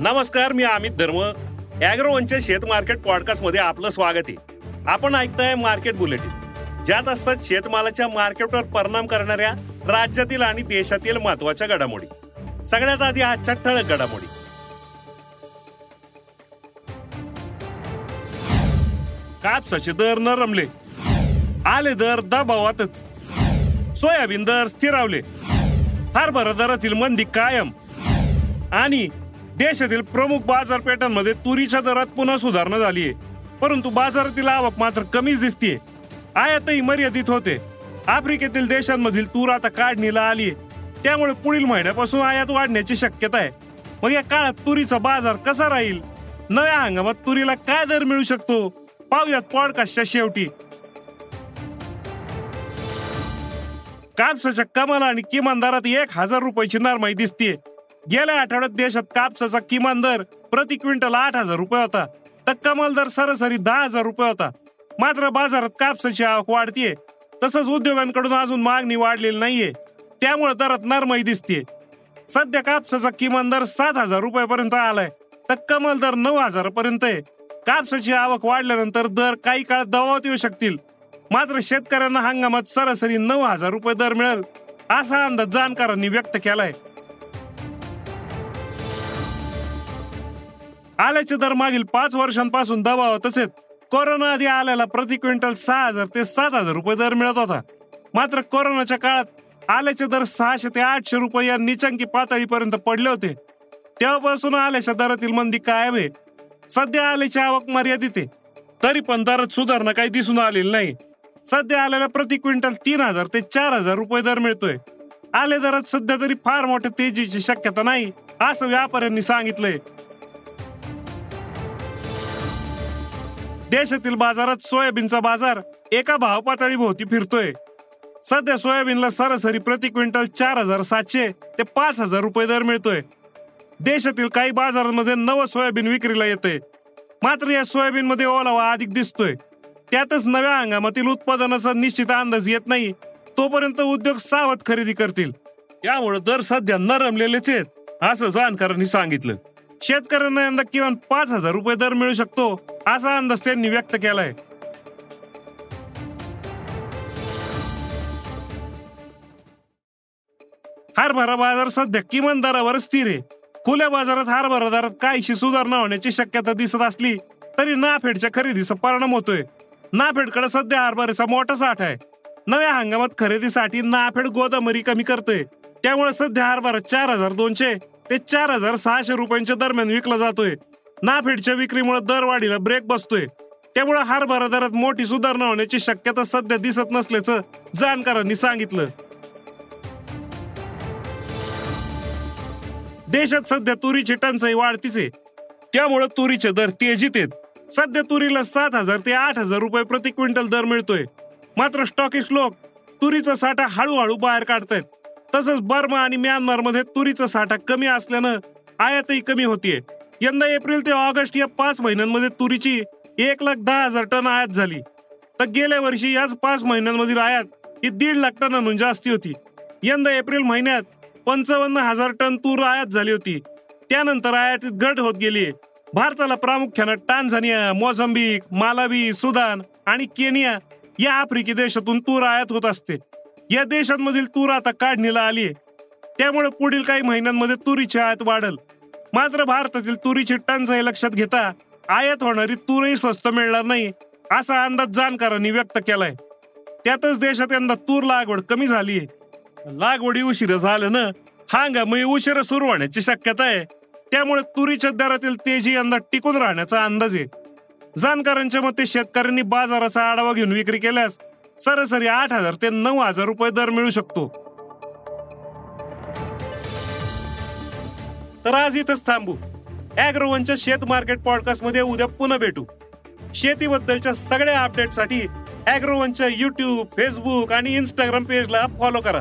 नमस्कार मी अमित धर्म. अॅग्रोवनच्या शेत मार्केट पॉडकास्टमध्ये आपलं स्वागत आहे. आपण ऐकताय मार्केट बुलेटिन. ज्यात असतात शेतमालाच्या मार्केटवर परिणाम करणाऱ्या राज्यातील आणि देशातील महत्त्वाच्या घडामोडी. सगळ्यात आधी आजच्या ठळक घडामोडी. कापसाचे दर न रमले. आले दर दबावातच. सोयाबीन दर स्थिरावले. हरभरा दरातील मंदी कायम. आणि देशातील प्रमुख बाजारपेठांमध्ये तुरीच्या दरात पुन्हा सुधारणा झाली आहे. परंतु बाजारातील आवक मात्र कमीच दिसतीये. आयातही मर्यादित होते. आफ्रिकेतील देशांमधील तूर आता काढणीला आली आहे. त्यामुळे पुढील महिन्यापासून आयात वाढण्याची शक्यता आहे. मग या काळात तुरीचा बाजार कसा राहील? नव्या हंगामात तुरीला काय दर मिळू शकतो? पाहूयात पॉडकास्टच्या शेवटी. कापसाच्या कमाल आणि किमान दरात एक हजार रुपयाची नरमाई दिसतीये. गेल्या आठवड्यात देशात कापसाचा किमान दर प्रति क्विंटल आठ हजार रुपये होता. तर कमाल दर सरासरी दहा हजार रुपये होता. मात्र बाजारात कापसाची आवक वाढतीये. तसंच उद्योगांकडून अजून मागणी वाढलेली नाहीये. त्यामुळे दरात नरमाई दिसतीये. सध्या कापसाचा किमान दर सात हजार रुपयापर्यंत आलाय. तर कमाल दर नऊ हजारापर्यंत आहे. कापसाची आवक वाढल्यानंतर दर काही काळ दबावात येऊ शकतील. मात्र शेतकऱ्यांना हंगामात सरासरी नऊ हजार रुपये दर मिळेल असा अंदाज जाणकारांनी व्यक्त केलाय. आल्याचे दर मागील पाच वर्षांपासून दबाव तसेच कोरोना आधी आल्याला प्रति क्विंटल सहा हजार ते सात हजार रुपये दर मिळत होता. मात्र कोरोनाच्या काळात आल्याचे दर सहाशे ते आठशे रुपये या निचांकी पातळीपर्यंत पडले होते. तेव्हापासून आल्याच्या दरातील मंदी कायम आहे. सध्या आल्याची आवक मर्यादित आहे. तरी पण दरात सुधारणा काही दिसून आलेली नाही. सध्या आल्याला प्रति क्विंटल तीन हजार ते चार हजार रुपये दर मिळतोय. आले दरात सध्या तरी फार मोठ्या तेजीची शक्यता नाही असं व्यापाऱ्यांनी सांगितलंय. देशातील बाजारात सोयाबीनचा बाजार एका भाव पातळी भोवती फिरतोय. सध्या सोयाबीनला सरासरी प्रति क्विंटल चार हजार सातशे ते पाच हजार रुपये दर मिळतोय. देशातील काही बाजारांमध्ये नवं सोयाबीन विक्रीला येते मात्र या सोयाबीन मध्ये ओलावा अधिक दिसतोय. त्यातच नव्या हंगामातील उत्पादनाचा निश्चित अंदाज येत नाही. तोपर्यंत उद्योग सावध खरेदी करतील. त्यामुळे दर सध्या न रमलेलेच आहेत असं जाणकारांनी सांगितलं. शेतकऱ्यांना यंदा किमान पाच हजार रुपये दर मिळू शकतो असा अंदाज त्यांनी व्यक्त केलाय. हरभरा बाजार सध्या किमान दरावर स्थिर आहे. खुल्या बाजारात हरभरा दरात काहीशी सुधारणा होण्याची शक्यता दिसत असली तरी नाफेडच्या खरेदीचा परिणाम होतोय. नाफेडकडे सध्या हरभऱ्याचा मोठा साठ आहे. नव्या हंगामात खरेदीसाठी नाफेड गोदामरी कमी करतोय. त्यामुळे सध्या हरभरा चार हजार दोनशे ते चार हजार सहाशे रुपयांच्या दरम्यान विकला जातोय. नाफेडच्या विक्रीमुळे दरवाढीला ब्रेक बसतोय. त्यामुळे हरभरा दरात मोठी सुधारणा होण्याची शक्यता सध्या दिसत नसल्याचं जाणकारांनी सांगितलं. देशात सध्या तुरीची टंचाई वाढतीच आहे. त्यामुळे तुरीचे दर तेजीत आहेत. सध्या तुरीला सात हजार ते आठ हजार रुपये प्रति क्विंटल दर मिळतोय. मात्र स्टॉकिश लोक तुरीचा साठा हळूहळू बाहेर काढतायत. तसंच बर्मा आणि म्यानमारमध्ये तुरीचा साठा कमी असल्यानं आयातही कमी होतीये. यंदा एप्रिल ते ऑगस्ट या पाच महिन्यांमध्ये तुरीची एक लाख दहा हजार टन आयात झाली. तर गेल्या वर्षी याच पाच महिन्यांमधील आयात ही दीड लाख टनांहून जास्ती होती. यंदा एप्रिल महिन्यात पंचावन्न हजार टन तूर आयात झाली होती. त्यानंतर आयातीत घट होत गेली भारताला प्रामुख्यानं टांझानिया मोझंबिक मालावी सुदान आणि केनिया या आफ्रिकी देशातून तूर आयात होत असते. या देशांमधील तूर आता काढणीला आली त्यामुळे पुढील काही महिन्यांमध्ये तुरीची आयात वाढल. मात्र भारतातील तुरीची टंचाई लक्षात घेता आयात होणारी तूरही स्वस्त मिळणार नाही असा अंदाज जाणकारांनी व्यक्त केलाय. त्यातच देशात यंदा तूर लागवड कमी झाली लागवडी उशिरा ना? हंगामही उशिरा सुरू होण्याची शक्यता आहे. त्यामुळे तुरीच्या दरातील तेजी यंदा टिकून राहण्याचा अंदाज आहे. जाणकारांच्या मते शेतकऱ्यांनी बाजाराचा आढावा घेऊन विक्री केल्यास सरासरी आठ हजार ते नऊ हजार रुपये दर मिळू शकतो. तर आज इथंच थांबू. अॅग्रोवनच्या शेत मार्केट पॉडकास्टमध्ये उद्या पुन्हा भेटू. शेतीबद्दलच्या सगळ्या अपडेटसाठी अॅग्रोवनच्या युट्यूब फेसबुक आणि इंस्टाग्राम पेजला फॉलो करा.